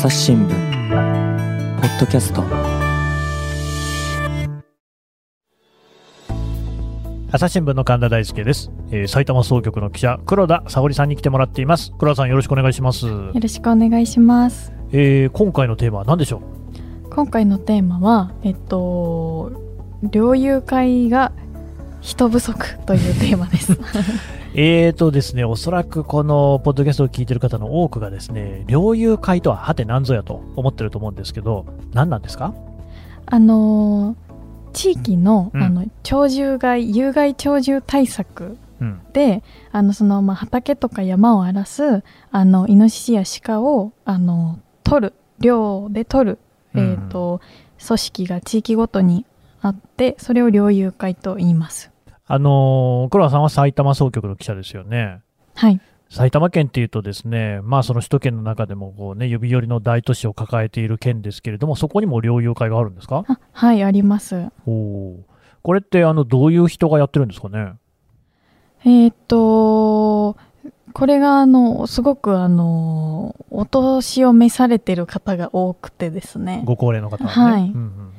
朝日新聞ポッドキャスト。朝日新聞の神田大輔です、えー埼玉総局の記者黒田沙織さんに来てもらっています。黒田さんよろしくお願いします、よろしくお願いします。えー今回のテーマは何でしょ今回のテーマは、えっと、猟友会が人不足というテーマです。うえーとですねおそらくこのポッドキャストを聞いてる方の多くがですね猟友会とははて何ぞやと思ってると思うんですけど何なんですか？あの地域の,、うん。あの鳥獣害有害鳥獣対策うん。であのその、まあ、畑とか山を荒らすあのイノシシや鹿をあの取る猟で取る、うん。えー、と組織が地域ごとにあってそれを猟友会と言います。あのー黒田さんは埼玉総局の記者ですよねはい埼玉県っていうとですね、まあその首都圏の中でもこうね、指折りの大都市を抱えている県ですけれども、そこにも猟友会があるんですか？あはいあります。おおー。これってあのどういう人がやってるんですかね？えーっと、これがあの、すごくあの、お年を召されてる方が多くてですね。ご高齢の方はね。はいうん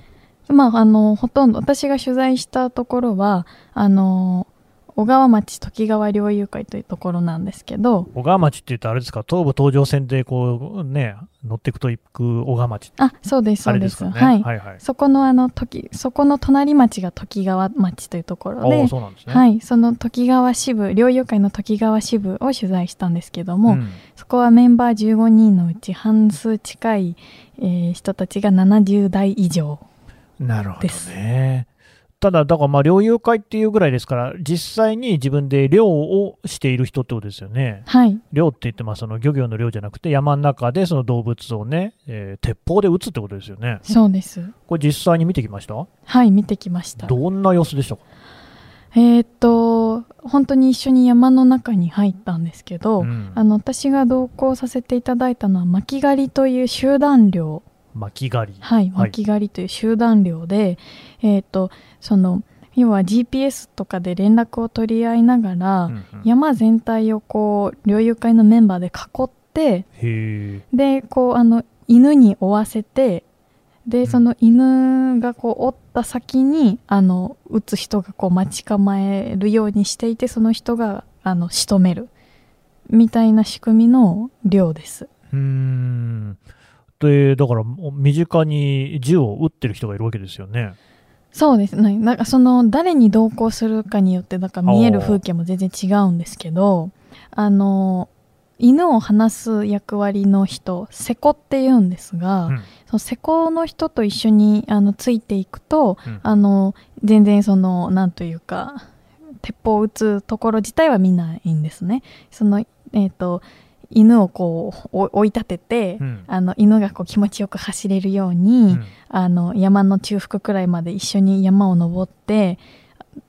まあ、あの、ほとんど、私が取材したところは、あの、小川町時川猟友会というところなんですけど、小川町って言うとあれですか、東武東上線でこうね、乗っていくと行く小川町あ、そうです、そうです。ね？はい。はいはい。そこのあの、時、そこの隣町が時川町というところでそうなんですね。。はいい、その時川支部、猟友会の時川支部を取材したんですけども、ん、そこはメンバー15人のうち半数近い、えー人たちが70代以上。なるほどね。ただ、だからまあ猟友会っていうぐらいですから、実際に自分で猟をしている人ってことですよね。はい。猟って言ってまあその漁業の猟じゃなくて山の中でその動物をね、えー鉄砲で撃つってことですよね。そうです。これ実際に見てきました？はい、見てきました。どんな様子でしたか、えーっと、本当に一緒に山の中に入ったんですけど、うんあの、私が同行させていただいたのは、巻き狩りという集団猟。巻き狩り。はい、はい巻き狩りという集団猟で、えーっと、その、要は GPS とかで連絡を取り合いながら、うんうん山全体をこう、猟友会のメンバーで囲って。でこうあの犬に追わせてで、んその犬がこう追った先にあの撃つ人がこう待ち構えるようにしていてその人があの仕留めるみたいな仕組みの猟です。うーん。で、だから身近に銃を撃ってる人がいるわけですよね。そうですねなんかその誰に同行するかによってだから見える風景も全然違うんですけどあの犬を放す役割の人瀬古って言うんですが、うんその施工の人と一緒にあのついていくとうんあの全然そのなんというか鉄砲を撃つところ自体は見ないんですね。そのえー、と犬をこうお追い立てて、うん。あの犬がこう気持ちよく走れるように、うん。あの山の中腹くらいまで一緒に山を登ってっ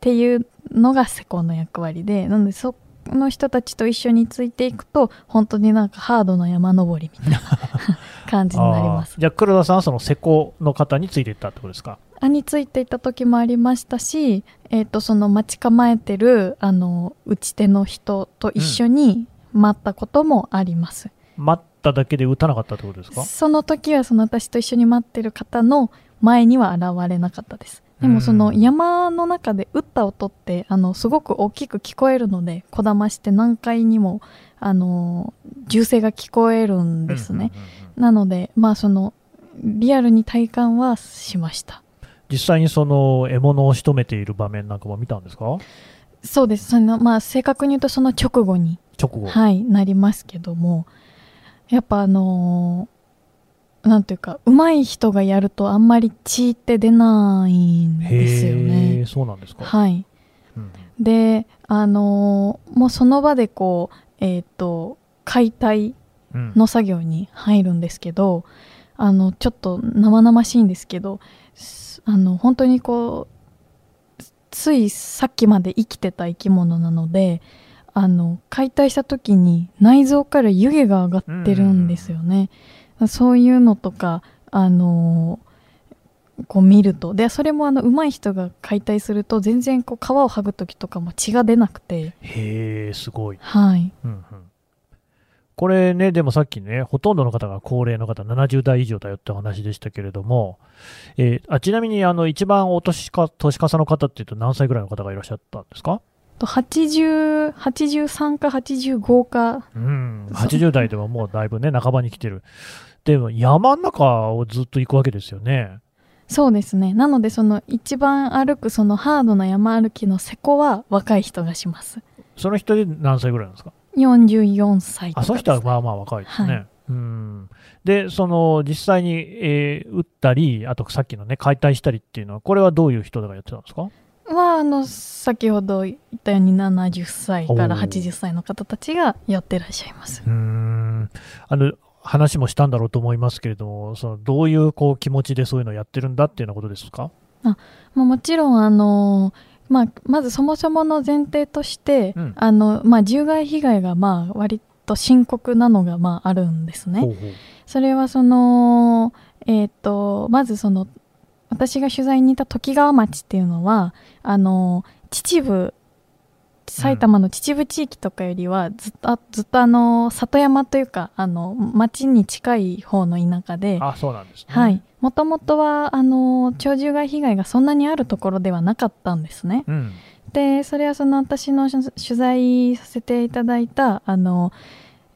ていうのが施工の役割でなのでその人たちと一緒についていくと本当になんかハードな山登りみたいな 感じになります。じゃあ黒田さんはその施工の方についていったってことですか？あについていた時もありましたし、えー、とその待ち構えてるあの打ち手の人と一緒に待ったこともあります、待っただけで撃たなかったってことですか？その時はその私と一緒に待ってる方の前には現れなかったです。でもそのうん山の中で撃った音ってあのすごく大きく聞こえるのでこだまして何階にもあの銃声が聞こえるんですね、なのでまあそのリアルに体感はしました。実際にその獲物を仕留めている場面なんかも見たんですかそうですそのまあ正確に言うとその直後に直後。はいなりますけどもやっぱあのーなんていうか上手い人がやるとあんまり血って出ないんですよへねえ、そうなんですか。はいうんであのーもうその場でこうえっ、と解体うんの作業に入るんですけどあのちょっと生々しいんですけどすあの本当にこうついさっきまで生きてた生き物なのであの解体した時に内臓から湯気が上がってるんですよね。そういうのとかあのこう見ると。でそれもあの上手い人が解体すると全然こう皮を剥ぐ時とかも血が出なくて。へえ、すごい。はい。うんうん。これね、でもさっきね、ほとんどの方が高齢の方、70代以上だよってお話でしたけれども、えーあちなみにあの一番お年か年かさの方っていうと、何歳ぐらいの方がいらっしゃったんですか？と80 83か85かうん、そう80代でももうだいぶね、半ばに来てる。でも山の中をずっと行くわけですよね。そうですねなのでその一番歩くそのハードな山歩きの施工は若い人がしますその人で何歳ぐらいなんですか？44歳とかあ、その人はまあまあ若いですね。はいうん。で、その、実際に、えー打ったり、あとさっきのね、解体したりっていうのは、これはどういう人がやってたんですか？はあの先ほど言ったように70歳からおー。80歳の方たちがやってらっしゃいます。うーん。あの、話もしたんだろうと思いますけれども、そのどういうこう気持ちでそういうのをやってるんだっていうようなことですか？まあ、もちろんあのまあ、まずそもそもの前提として、うん。あのまあ、獣害被害がまあ割と深刻なのがまああるんですね。ほうほう。それはその、えー、とまずその私が取材に行った時川町っていうのはあの秩父埼玉の秩父地域とかよりはずっと,、ずっとあの里山というかあの町に近い方の田舎で、あ、そうなんですね。はい、もともとはあの鳥獣害被害がそんなにあるところではなかったんですね。うん。でそれはその私の取取材させていただいたあの、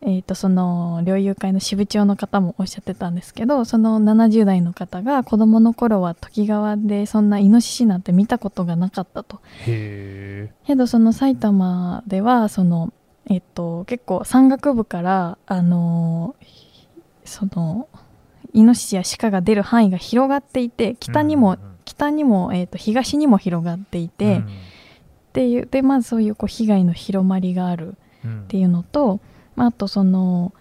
えー、とその猟友会の支部長の方もおっしゃってたんですけどその70代の方が子供の頃は時川でそんなイノシシなんて見たことがなかったと。へえ。けどその埼玉ではその、えっと、結構山岳部からあのそのイノシシや鹿が出る範囲が広がっていて北にも、うんうんうん北にも、えっと東にも広がっていて、っていうでまずそういうこう被害の広まりがあるうんっていうのと、まあ、あとその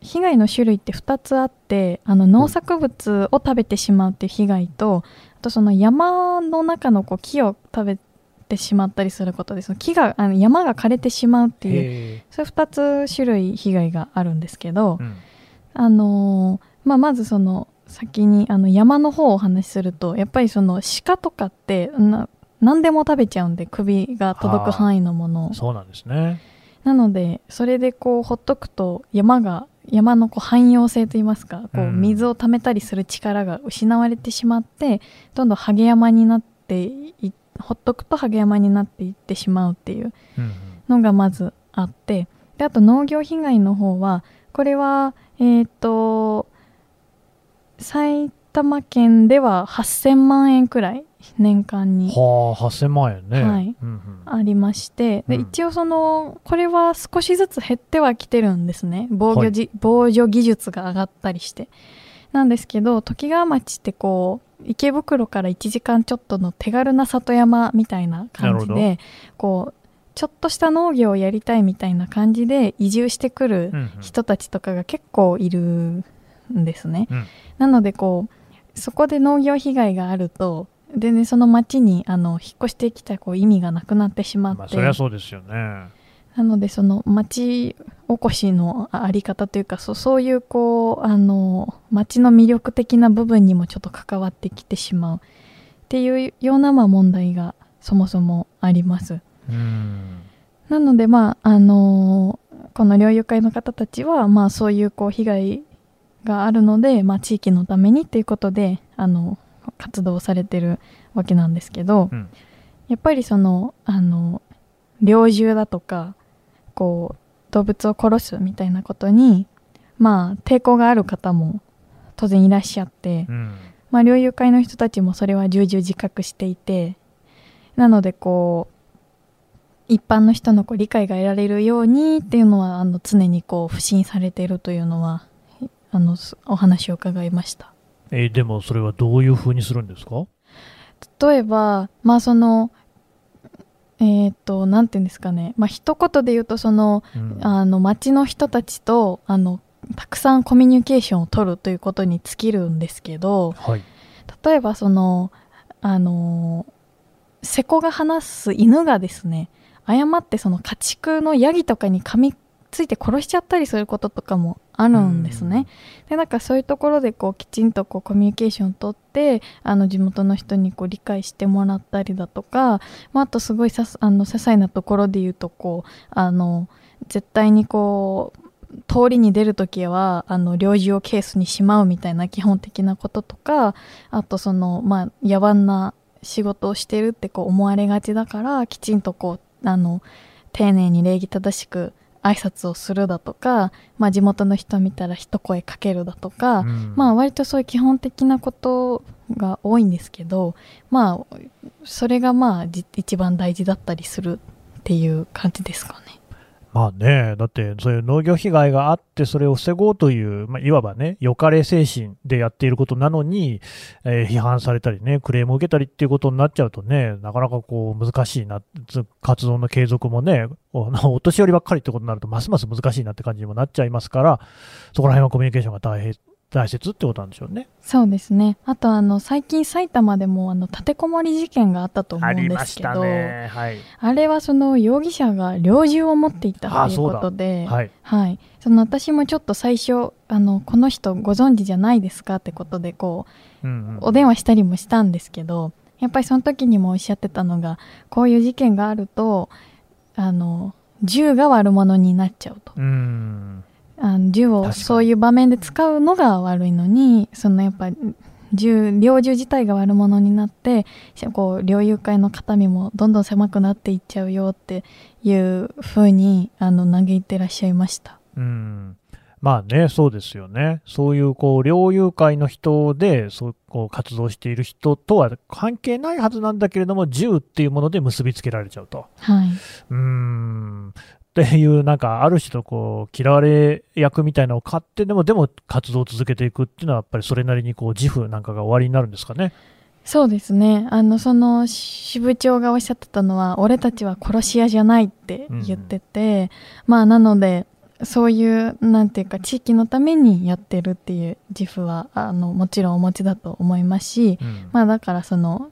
被害の種類って2つあってあの農作物を食べてしまうっていう被害とあとその山の中のこう木を食べてしまったりすることでその木があの山が枯れてしまうっていう。そういう2つ種類被害があるんですけど、うんあのーまあ、まずその先にあの山の方をお話しするとやっぱりその鹿とかってな何でも食べちゃうんで首が届く範囲のものをそうなんですね。なのでそれでこうほっとくと山が山のこう汎用性といいますかこううん水を溜めたりする力が失われてしまってどんどんハゲ山になっていほっとくとハゲ山になっていってしまうっていうのがまずあってであと農業被害の方はこれはえっ、と埼玉県では8000万円くらい年間にはあ、8000万円ね。はい。うんうん。ありましてで、うん。一応そのこれは少しずつ減ってはきてるんですね。防御じ、防除技術が上がったりして。なんですけど時川町ってこう池袋から1時間ちょっとの手軽な里山みたいな感じでこうちょっとした農業をやりたいみたいな感じで移住してくるうんうん。人たちとかが結構いるんですね。うん。なのでこうそこで農業被害があると全然その町にあの引っ越してきたこう意味がなくなってしまって、まあ、そりゃそうですよね。なのでその町おこしのああり方というかそうそういうこうあの町の魅力的な部分にもちょっと関わってきてしまうっていうようなまあ問題がそもそもあります。うん。なのでまああのこの猟友会の方たちはまあそういうこう被害があるので、まあ、地域のためにっていうことであの活動をされてるわけなんですけど、うんやっぱりそのあの猟銃だとかこう動物を殺すみたいなことにまあ抵抗がある方も当然いらっしゃって、うん。まあ、猟友会の人たちもそれは重々自覚していてなのでこう一般の人のこう理解が得られるようにっていうのはあの常にこう不信されているというのはあのすお話を伺いましたえーでもそれはどういう風にするんですか？例えばまあそのえっ、となんていうんですかね。まあ一言で言うとそのうん。あの町の人たちとあのたくさんコミュニケーションを取るということに尽きるんですけどはい。例えばそのあの瀬古が話す犬がですね誤ってその家畜のヤギとかに噛みついて殺しちゃったりすることとかもあるんですね。でなんかそういうところでこうきちんとこうコミュニケーションをとってあの地元の人にこう理解してもらったりだとか、まあ、あとすごいさすあの些細なところで言うとこうあの絶対にこう通りに出るときはあの猟銃をケースにしまうみたいな基本的なこととかあとそのまあ野蛮な仕事をしてるってこう思われがちだからきちんとこうあの丁寧に礼儀正しく挨拶をするだとか、まあ、地元の人見たら一声かけるだとか、うんまあ割とそういう基本的なことが多いんですけどまあそれがまあじ一番大事だったりするっていう感じですかね。まあね、だってそういう農業被害があって、それを防ごうという、まあ、いわばね、良かれ精神でやっていることなのに、えー批判されたりね、クレームを受けたりっていうことになっちゃうとね、なかなかこう難しいな、活動の継続もね、お お年寄りばっかりってことになると、ますます難しいなって感じにもなっちゃいますから、そこら辺はコミュニケーションが大変大切ってことなんでしょうね。そうですねあとあの最近埼玉でもあの立てこもり事件があったと思うんですけどはい。あれはその容疑者が猟銃を持っていたということではい。はい、その私もちょっと最初あのこの人ご存知じゃないですかってことでこううんうんお電話したりもしたんですけどやっぱりその時にもおっしゃってたのがこういう事件があるとあの銃が悪者になっちゃうとうーん。あの銃をそういう場面で使うのが悪いのにそのやっぱ銃猟銃自体が悪者になってこう猟友会の肩身もどんどん狭くなっていっちゃうよっていう風にあの嘆いてらっしゃいました。うん。まあね、そうですよね。そういう、こう、猟友会の人で、そう、こう、活動している人とは関係ないはずなんだけれども、銃っていうもので結びつけられちゃうと。はい、うーん。っていう、なんか、ある種の、こう、嫌われ役みたいなのを買ってでも、でも活動を続けていくっていうのは、やっぱりそれなりに、こう、自負なんかが終わりになるんですかね。そうですねあのその支部長がおっしゃってたのは俺たちは殺し屋じゃないって言ってて、まあなのでそういうなんていうか地域のためにやってるっていう自負はあのもちろんお持ちだと思いますし、うん。まあだからその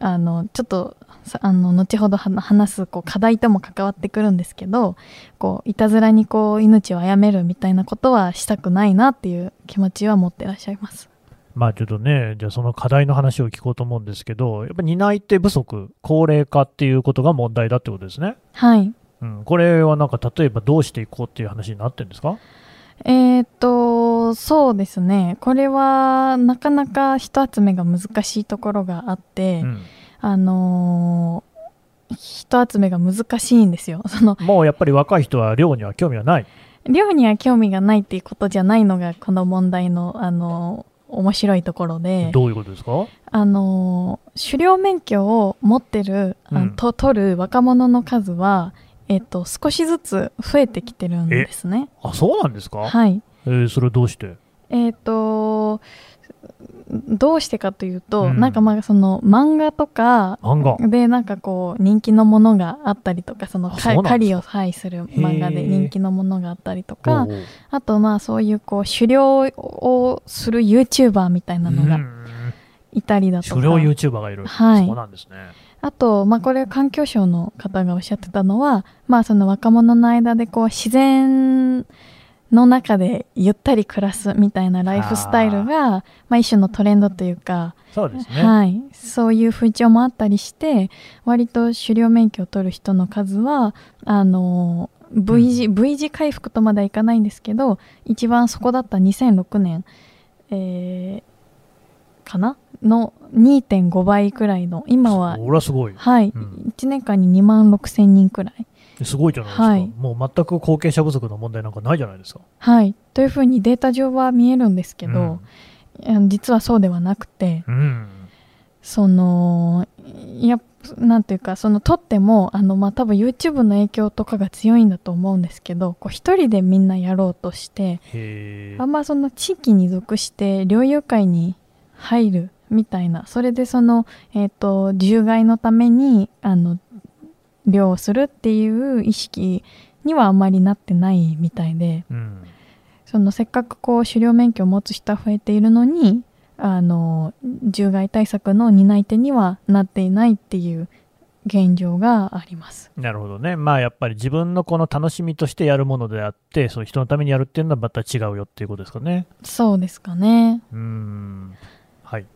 あのちょっとさあの後ほどは話すこう課題とも関わってくるんですけどこういたずらにこう命を殺めるみたいなことはしたくないなっていう気持ちは持ってらっしゃいます。まあちょっとね、じゃあその課題の話を聞こうと思うんですけど、やっぱ担い手不足、高齢化っていうことが問題だってことですね。はいうん、これはなんか例えばどうしていこうっていう話になってるんですか？えーっとそうですね。これはなかなか人集めが難しいところがあって、うん、あのー人集めが難しいんですよ。そのもうやっぱり若い人は漁には興味はない。寮には興味がないっていうことじゃないのがこの問題の、あのー面白いところで、どういうことですか？あのー狩猟免許を持ってる、うん。と取る若者の数は、えっと少しずつ増えてきてるんですね。あ、そうなんですか、はい。えーそれはどうして？えっ、とどうしてかというと、うん。なんかまあその漫画とか。でなんかこう人気のものがあったりとかその狩りをはいする漫画で人気のものがあったりとかあとまあそういうこう狩猟をする YouTuber みたいなのがうん。いたりだとか、狩猟 YouTuber がいる。はい。そうなんですね。あと、まあ、これ環境省の方がおっしゃってたのは、まあ、その若者の間でこう自然の中でゆったり暮らすみたいなライフスタイルがまあ、一種のトレンドというか、そうですね。はい、そういう風潮もあったりして割と狩猟免許を取る人の数はあの V 字、V 字回復とまではいかないんですけど一番そこだった2006年、えーかな？の2.5倍くらいの今はそれはすごい。はい、うん1年間に2万6千人くらい。すごいじゃないですか。はいもう全く後継者不足の問題なんかないじゃないですか。はい、というふうにデータ上は見えるんですけど、あの実はそうではなくてうん。うん。そのいやなんていうかその撮ってもあの、まあ、多分 YouTube の影響とかが強いんだと思うんですけどこう一人でみんなやろうとしてあ。んまその地域に属して猟友会に入るみたいなそれでその、えー、と獣害のためにあの猟をするっていう意識にはあまりなってないみたいでうん。そのせっかくこう狩猟免許を持つ人は増えているのにあの獣害対策の担い手にはなっていないっていう現状があります。なるほどね。まあやっぱり自分のこの楽しみとしてやるものであって、そういう人のためにやるっていうのはまた違うよっていうことですかね。そうですかね。うーん。はい。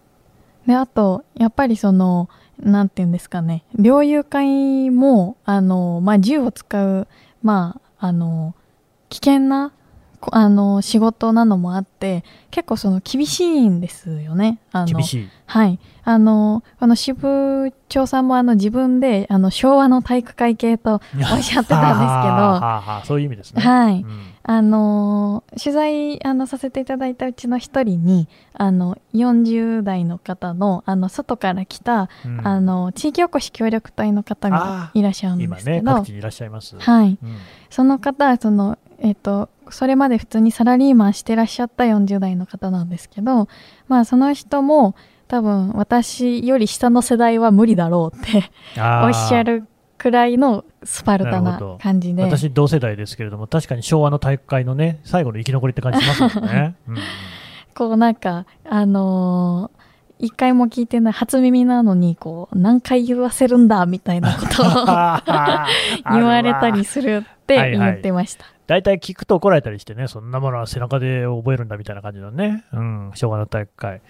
であとやっぱりそのなんていうんですかね猟友会もあの、まあ、銃を使う、まあ、あの危険なあの仕事なのもあってて結構その厳しいんですよね。あの厳しい。はい。あの、あの支部長さんもあの自分であの昭和の体育会系と おっしゃってたんですけど そういう意味ですね。はい。うんあの取材あのさせていただいたうちの一人にあの40代の方のあの外から来た、うんあの地域おこし協力隊の方がいらっしゃるん今ですけど、ね各地にいらっしゃいます。はい、うんその方はそのえっ、とそれまで普通にサラリーマンしてらっしゃった40代の方なんですけどまあその人も多分私より下の世代は無理だろうっておっしゃるくらいのスパルタな感じで。私同世代ですけれども確かに昭和の体育会のね最後の生き残りって感じしますもんね。うんこうなんかあのー一回も聞いてない初耳なのにこう何回言わせるんだみたいなことを 言われたりするって言ってました。大体聞くと怒られたりしてねそんなものは背中で覚えるんだみたいな感じのね、うん、昭和の体育会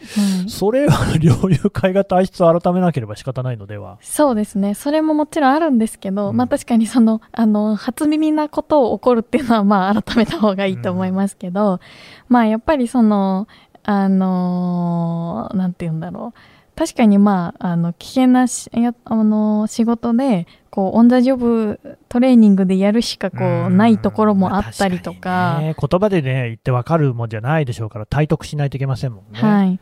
うん。それは猟友会が体質を改めなければ仕方ないのでは。そうですね。それももちろんあるんですけど、うん。まあ確かにそのあの初耳なことを起こるっていうのはまあ改めた方がいいと思いますけど、まあやっぱりそのあのーなんて言うんだろう確かにまああの危険なしやあの仕事でこうオン・ザ・ジョブトレーニングでやるしかこうないところもあったりとまあかね、言葉でね言ってわかるもんじゃないでしょうから体得しないといけませんもんね。はい、うん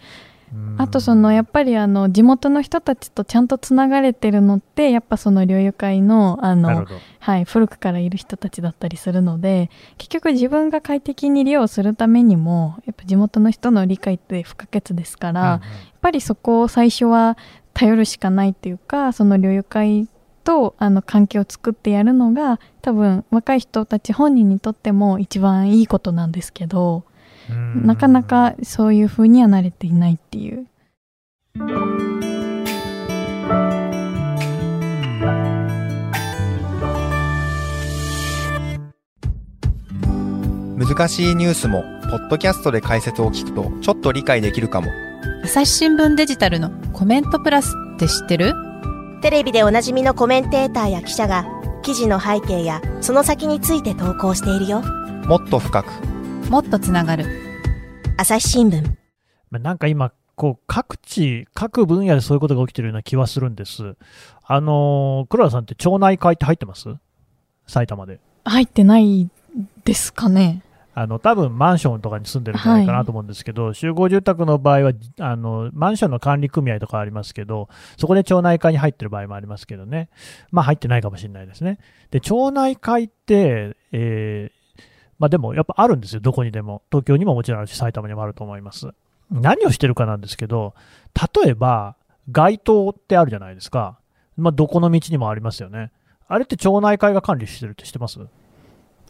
あとそのやっぱりあの地元の人たちとちゃんとつながれてるのってやっぱその猟友会のあのはい、古くからいる人たちだったりするので結局自分が快適に利用するためにもやっぱ地元の人の理解って不可欠ですから、やっぱりそこを最初は頼るしかないっていうかその猟友会とあの関係を作ってやるのが多分若い人たち本人にとっても一番いいことなんですけど、うんうんなかなかそういう風には慣れていないっていう。難しいニュースもポッドキャストで解説を聞くとちょっと理解できるかも。朝日新聞デジタルのコメントプラスって知ってる？テレビでおなじみのコメンテーターや記者が記事の背景やその先について投稿しているよ。もっと深くもっとつながる朝日新聞まあなんか今、こう各地、各分野でそういうことが起きてるような気はするんです。あのー黒田さんって町内会って入ってます？埼玉で。入ってないですかねあの多分マンションとかに住んでるんじゃないかなと思うんですけど、集合住宅の場合はあの、マンションの管理組合とかありますけど、そこで町内会に入ってる場合もありますけどね、まあ入ってないかもしれないですね。で、町内会って、えーまあでもやっぱあるんですよ、どこにでも。東京にももちろんあるし、埼玉にもあると思います。何をしてるかなんですけど、例えば、街灯ってあるじゃないですか。まあどこの道にもありますよね。あれって町内会が管理してるって知ってます？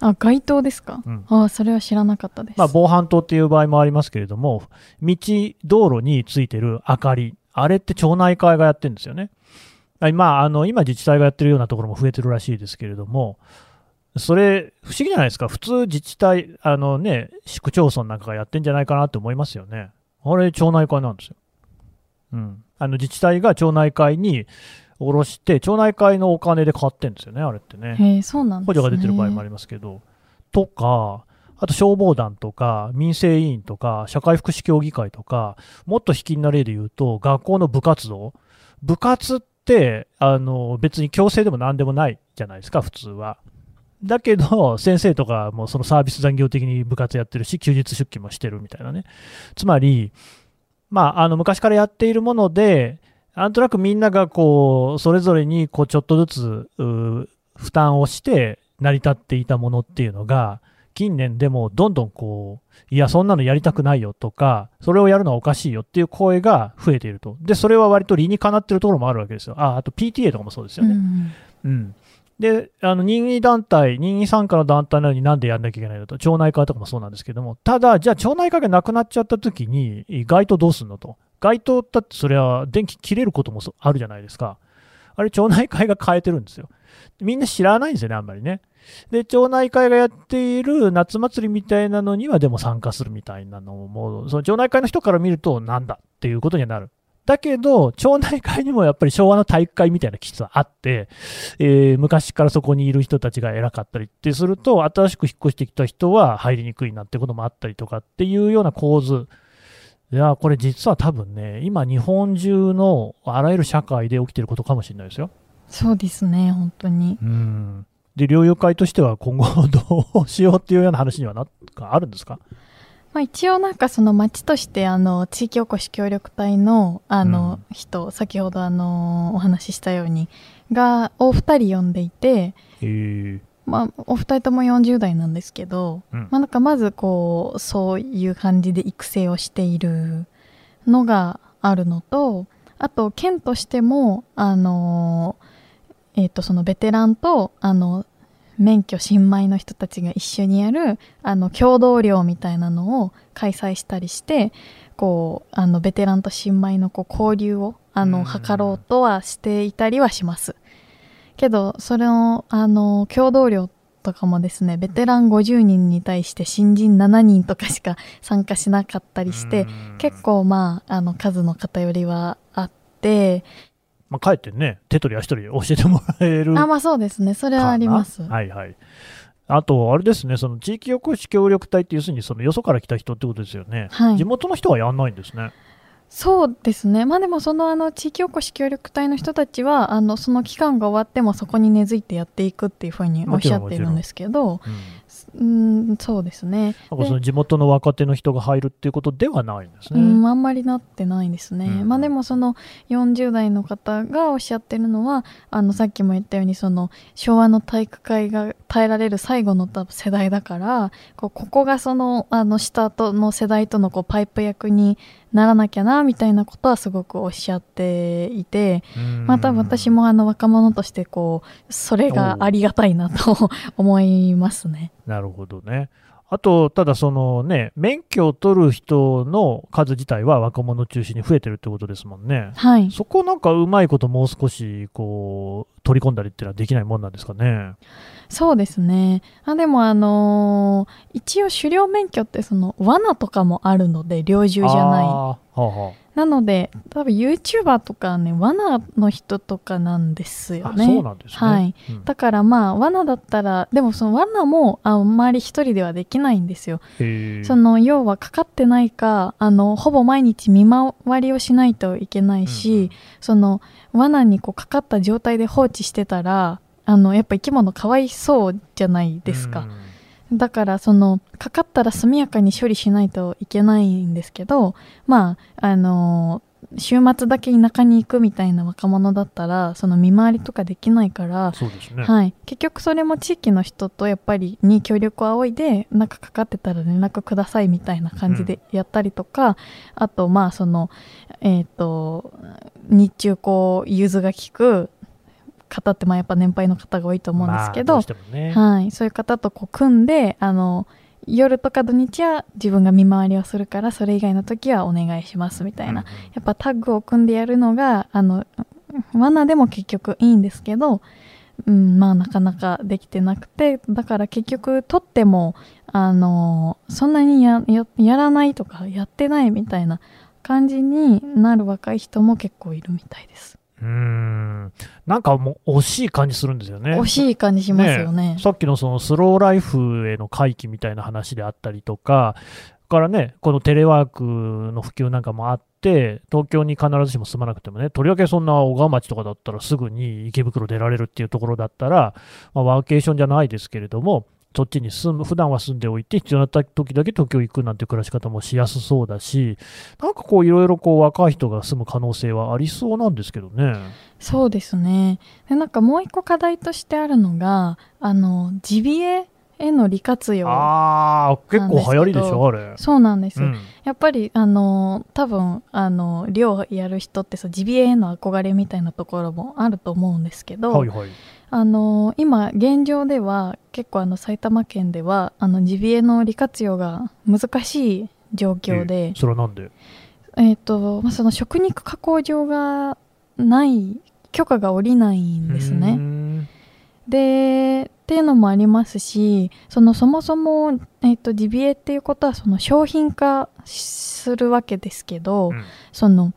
あ街灯ですか、うんあそれは知らなかったです、まあ、防犯灯っていう場合もありますけれども、道、道路についてる明かり、あれって町内会がやってるんですよね。あまあ、あの今、自治体がやってるようなところも増えてるらしいですけれども、それ、不思議じゃないですか、普通、自治体、あのね、市区町村なんかがやってんじゃないかなって思いますよね。あれ、町内会なんですよ。うん、あの自治体が町内会に下ろして、町内会のお金で買ってんですよね、あれってね。へえそうなんですね補助が出てる場合もありますけど、とか、あと消防団とか、民生委員とか、社会福祉協議会とか、もっと卑近な例で言うと、学校の部活動。部活って、あの、別に強制でも何でもないじゃないですか、普通は。だけど、先生とかもそのサービス残業的に部活やってるし、休日出勤もしてるみたいなね。つまり、まあ、あの、昔からやっているもので、なんとなくみんながこう、それぞれにこう、ちょっとずつ、負担をして成り立っていたものっていうのが、近年でもどんどんこう、いや、そんなのやりたくないよとか、それをやるのはおかしいよっていう声が増えていると。で、それは割と理にかなってるところもあるわけですよ。あ、あと PTA とかもそうですよね。うんうん。で、あの、任意団体、任意参加の団体なのになんでやんなきゃいけないのと、町内会とかもそうなんですけども、ただ、じゃあ町内会がなくなっちゃった時に、街灯どうすんのと。街灯だってそれは電気切れることもあるじゃないですか。あれ、町内会が変えてるんですよ。みんな知らないんですよね、あんまりね。で、町内会がやっている夏祭りみたいなのにはでも参加するみたいなのも、その町内会の人から見ると、なんだっていうことにはなる。だけど、町内会にもやっぱり昭和の体育会みたいな基質はあって、えー昔からそこにいる人たちが偉かったりってすると、新しく引っ越してきた人は入りにくいなってこともあったりとかっていうような構図。いや、これ実は多分ね、今日本中のあらゆる社会で起きてることかもしれないですよ。そうですね本当にうん。で、療養会としては今後どうしようっていうような話にはなあるんですか？まあ、一応なんかその町としてあの地域おこし協力隊のあのうん。人、先ほどあのお話ししたようにがお二人呼んでいて、え。ー、まあ、お二人とも40代なんですけど、うん。まあ、なんかまずこうそういう感じで育成をしているのがあるのとあと県としてもあの、えー、とそのベテランとあの免許新米の人たちが一緒にやるあの共同寮みたいなのを開催したりしてこうあのベテランと新米のこう交流をあのうん図ろうとはしていたりはします。けどそれをあの共同寮とかもですねベテラン50人に対して新人7人とかしか参加しなかったりしてうん結構まああの数の偏りはあってまあ、かえってね、手取り足取り教えてもらえるあまあそうですね。それはあります。はいはい。あと、あれですね、その地域おこし協力隊って、要するにそのよそから来た人ってことですよね。はい。地元の人はやんないんですね。そうですね。まあでもそのあの地域おこし協力隊の人たちはあのその期間が終わってもそこに根付いてやっていくっていうふうにおっしゃってるんですけどうん、うんそうですね。なんかその地元の若手の人が入るっていうことではないんですね。うん、あんまりなってないですね、うん。まあでもその40代の方がおっしゃってるのはあのさっきも言ったようにその昭和の体育会が耐えられる最後の多分世代だからこうここがそのあの下との世代とのこうパイプ役にならなきゃなみたいなことはすごくおっしゃっていてうんまた私もあの若者としてこうそれがありがたいなと思いますね。なるほどね。あと、ただそのね、免許を取る人の数自体は若者中心に増えてるってことですもんね。はいそこなんかうまいこともう少しこう取り込んだりっていうのはできないもんなんですかね。そうですね。あでもあのー一応狩猟免許ってその罠とかもあるので猟銃じゃない。はなので多分 YouTuber とかね罠の人とかなんですよね。そうなんですね。はいうんだからまあ罠だったらでもその罠もあんまり一人ではできないんですよ。その要はかかってないかあのほぼ毎日見回りをしないといけないし、うんうんその罠にこうかかった状態で放置してたらあのやっぱ生き物かわいそうじゃないですか、だからそのかかったら速やかに処理しないといけないんですけどまああの週末だけ田舎に行くみたいな若者だったらその見回りとかできないからね。はい、結局それも地域の人とやっぱりに協力を仰いでなんかかかってたら連絡くださいみたいな感じでやったりとか、あとまあそのえっ、と日中こう融通が利く方ってまあやっぱ年配の方が多いと思うんですけど、まあ、どね。はい、そういう方とこう組んであの夜とか土日は自分が見回りをするからそれ以外の時はお願いしますみたいな、うんうんやっぱタッグを組んでやるのがあの罠でも結局いいんですけど、うん、まあなかなかできてなくてだから結局取ってもあのそんなにやややらないとかやってないみたいな感じになる若い人も結構いるみたいです。うーん。なんかもう惜しい感じするんですよね。惜しい感じしますよね。さっきのそのスローライフへの回帰みたいな話であったりとか、からね、このテレワークの普及なんかもあって、東京に必ずしも住まなくてもね、とりわけそんな小川町とかだったらすぐに池袋出られるっていうところだったら、まあ、ワーケーションじゃないですけれども、そっちに住む、普段は住んでおいて、必要な時だけ東京行くなんて暮らし方もしやすそうだし、なんかこういろいろこう若い人が住む可能性はありそうなんですけどね。そうですねでなんかもう一個課題としてあるのがあのジビエへの利活用ああ、結構流行りでしょ、あれ。そうなんです、うんやっぱりあの多分あの漁やる人ってそうジビエへの憧れみたいなところもあると思うんですけど、はいはい。あの今現状では結構あの埼玉県ではあのジビエの利活用が難しい状況でえ、それはなんで？えっ、とまあその食肉加工場がない許可が下りないんですね。ん。でっていうのもありますしそのそもそも、えっとジビエっていうことはその商品化するわけですけど、うん。その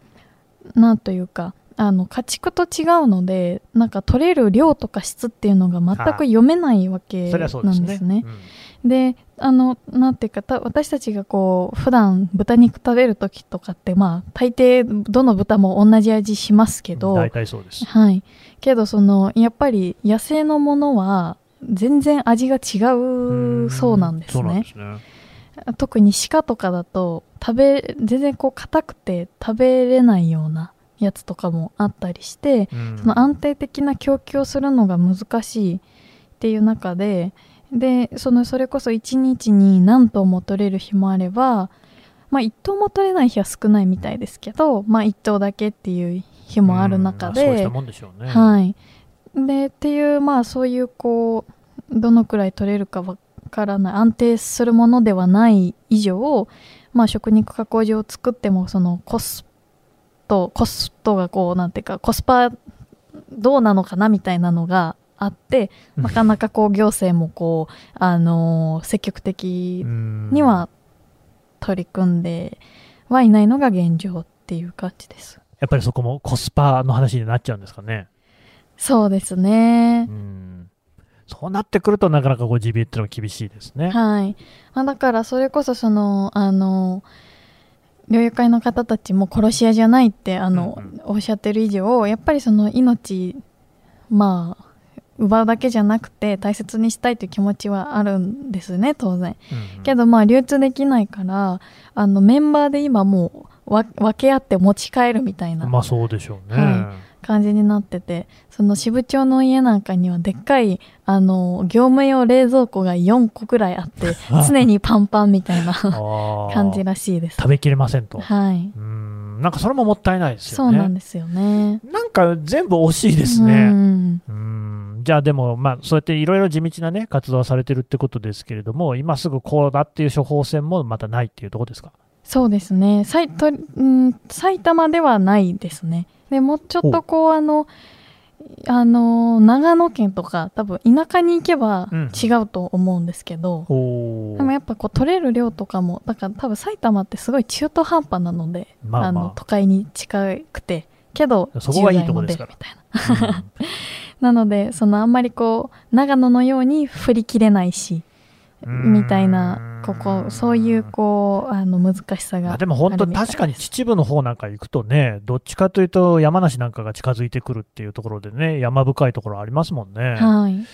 なんというかあの家畜と違うのでなんか取れる量とか質っていうのが全く読めないわけなですね。んですね。であのなんていうかた私たちがこう普段豚肉食べる時とかってまあ大抵どの豚も同じ味しますけど、大体そうです。はい、けどそのやっぱり野生のものは全然味が違うそうなんですねですね。特に鹿とかだと食べ全然こう硬くて食べれないようなやつとかもあったりしてうんその安定的な供給をするのが難しいっていう中ででそのそれこそ1日に何頭も取れる日もあれば、まあ、1頭も取れない日は少ないみたいですけど、まあ、1頭だけっていう日もある中でうんまあそうした。もんでしょうね。はい、でっていうまあそういうこうどのくらい取れるかわからない安定するものではない以上、まあ、食肉加工場を作ってもそのコストコストがこうなんていうかコスパどうなのかなみたいなのがあってうんなかなかこう行政もこう、あのー積極的うんには取り組んではいないのが現状っていう感じです。やっぱりそこもコスパの話になっちゃうんですかね。そうですねう。んそうなってくるとなかなかこう GBA っていうのは厳しいですね。はい、まあ、だからそれこそそのあの猟友会の方たちも殺し屋じゃないってあの、うんおっしゃってる以上やっぱりその命まあ奪うだけじゃなくて大切にしたいという気持ちはあるんですね当然。うんけどまあ流通できないからあのメンバーで今もうわ分け合って持ち帰るみたいな。まあそうでしょうね。は感じになっててその支部長の家なんかにはでっかいあの業務用冷蔵庫が4個くらいあって 常にパンパンみたいな感じらしいです。食べきれませんと。はい、うんなんかそれももったいないですそよね。うなんですよね。なんか全部惜しいですうね。んうんじゃあでも、まあ、そうやっていろいろ地道なね、活動をされてるってことですけれども、今すぐこうだっていう処方箋もまたないっていうところですか？そうですね。さいと、うん、埼玉ではないですね。でもうちょっとこうあのあの長野県とか多分田舎に行けばうん。違うと思うんですけど、おでもやっぱこう取れる量とかもだから多分埼玉ってすごい中途半端なので、まあまあ。の都会に近くて。けどそこがいいとこですから。10代までみたいな。なのでそのあんまりこう長野のように振り切れないしうんみたいなここそういうこうあの難しさがあでも本当確かに秩父の方なんか行くとね、どっちかというと山梨なんかが近づいてくるっていうところでね、山深いところありますもんね。はい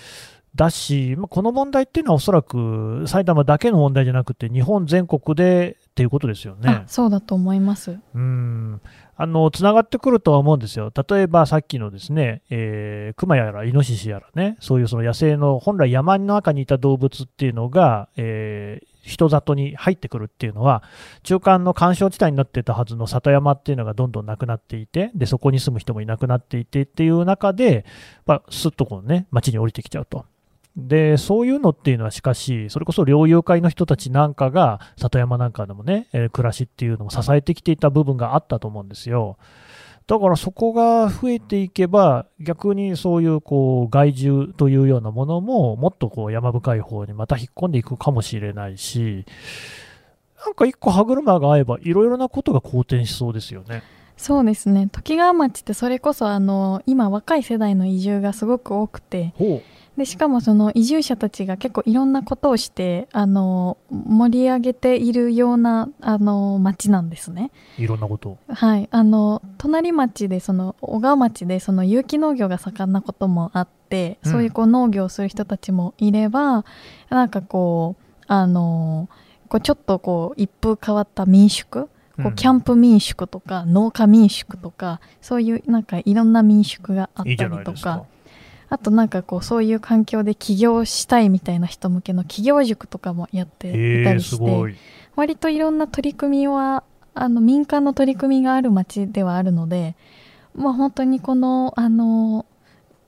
だし、まあこの問題っていうのはおそらく埼玉だけの問題じゃなくて、日本全国でっていうことですよねあ。そうだと思いますうん。あの、つながってくるとは思うんですよ。例えばさっきのですね、えー、熊やらイノシシやらね、そういうその野生の本来山の中にいた動物っていうのが、えー人里に入ってくるっていうのは、中間の干渉地帯になってたはずの里山っていうのがどんどんなくなっていて、で、そこに住む人もいなくなっていてっていう中で、まあ、すっとこうね、町に降りてきちゃうと。で、そういうのっていうのはしかし、それこそ猟友会の人たちなんかが、里山なんかでもね、えー暮らしっていうのも支えてきていた部分があったと思うんですよ。だからそこが増えていけば、逆にそういうこう害獣というようなものも、もっとこう山深い方にまた引っ込んでいくかもしれないし、なんか一個歯車が合えば、いろいろなことが好転しそうですよね。そうですねときがわ町ってそれこそあの今若い世代の移住がすごく多くてほでしかもその移住者たちが結構いろんなことをしてあの盛り上げているようなあの町なんですね。う、いろんなことを。はい、あの隣町でその小川町でその有機農業が盛んなこともあって、うんそういうこう農業をする人たちもいればなんかこうあのこうちょっとこう一風変わった民宿こうキャンプ民宿とか農家民宿とかそういうなんかいろんな民宿があったりとゃないですかか。あとなんかこうそういう環境で起業したいみたいな人向けの起業塾とかもやっていたえー、りして。割といろんな取り組みはあの民間の取り組みがある町ではあるので、まあ、本当にこのあの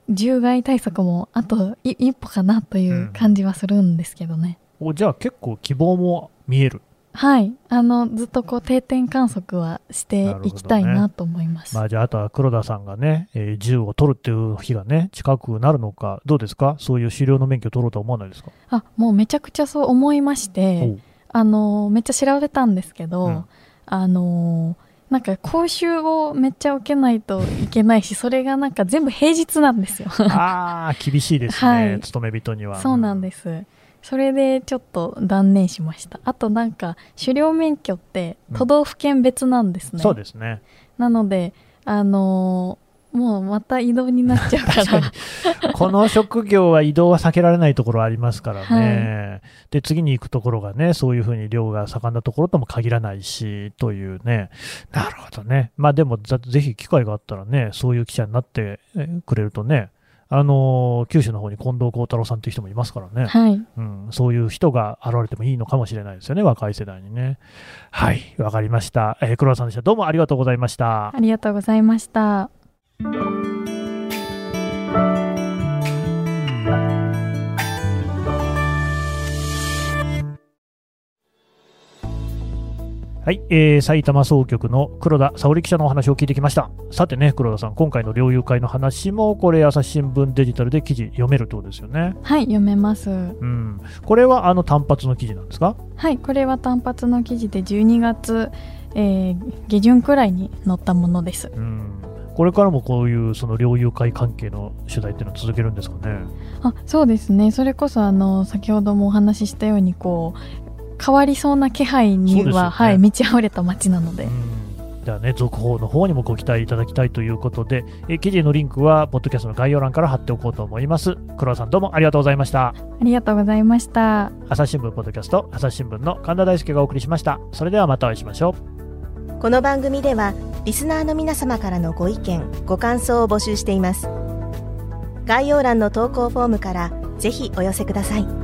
獣害対策もあとい一歩かなという感じはするんですけどね、おじゃあ結構希望も見える。はい。あのずっとこう定点観測はしていきたいなと思います。まあじゃああとは黒田さんがね、えー銃を取るっていう日がね、近くなるのか、どうですか？そういう狩猟の免許を取ろうとは思わないですか？あもうめちゃくちゃそう思いましてあのめっちゃ調べたんですけど、うん。あのなんか講習をめっちゃ受けないといけないしそれがなんか全部平日なんですよ。ああ、厳しいですね、はい。勤め人には。そうなんですそれでちょっと断念しましたあとなんか狩猟免許って都道府県別なんですね、そうですね。なのであのーもうまた移動になっちゃうから確かに。この職業は移動は避けられないところありますからね。で、次に行くところがね、そういうふうに漁が盛んなところとも限らないし、というね。なるほどね。まあでも、ざぜひ機会があったらね、そういう記者になってえくれるとね、あのー九州の方に近藤幸太郎さんという人もいますからね。はいうん、そういう人が現れてもいいのかもしれないですよね、若い世代にね。はい、わかりました。えー黒田さんでした。どうもありがとうございました。ありがとうございましたはい、えー、埼玉総局の黒田沙織記者のお話を聞いてきました。さてね、黒田さん、今回の猟友会の話も、これ、朝日新聞デジタルで記事読めるってことですよね。はい読めますうん。これは、あの、単発の記事なんですか？はいこれは単発の記事で12月、えー下旬くらいに載ったものですうん。これからもこういう、その、猟友会関係の取材っていうのは続けるんですかね？あそうですねそれこそあの先ほどもお話ししたようにこう変わりそうな気配には、ね。はい、満ち溢れた街なので、うん。ではね、続報の方にもご期待いただきたいということで、えー記事のリンクは、ポッドキャストの概要欄から貼っておこうと思います。黒田さん、どうもありがとうございました。ありがとうございました。朝日新聞ポッドキャスト朝日新聞の神田大輔がお送りしました。それではまたお会いしましょう。この番組ではリスナーの皆様からのご意見ご感想を募集しています。概要欄の投稿フォームからぜひお寄せください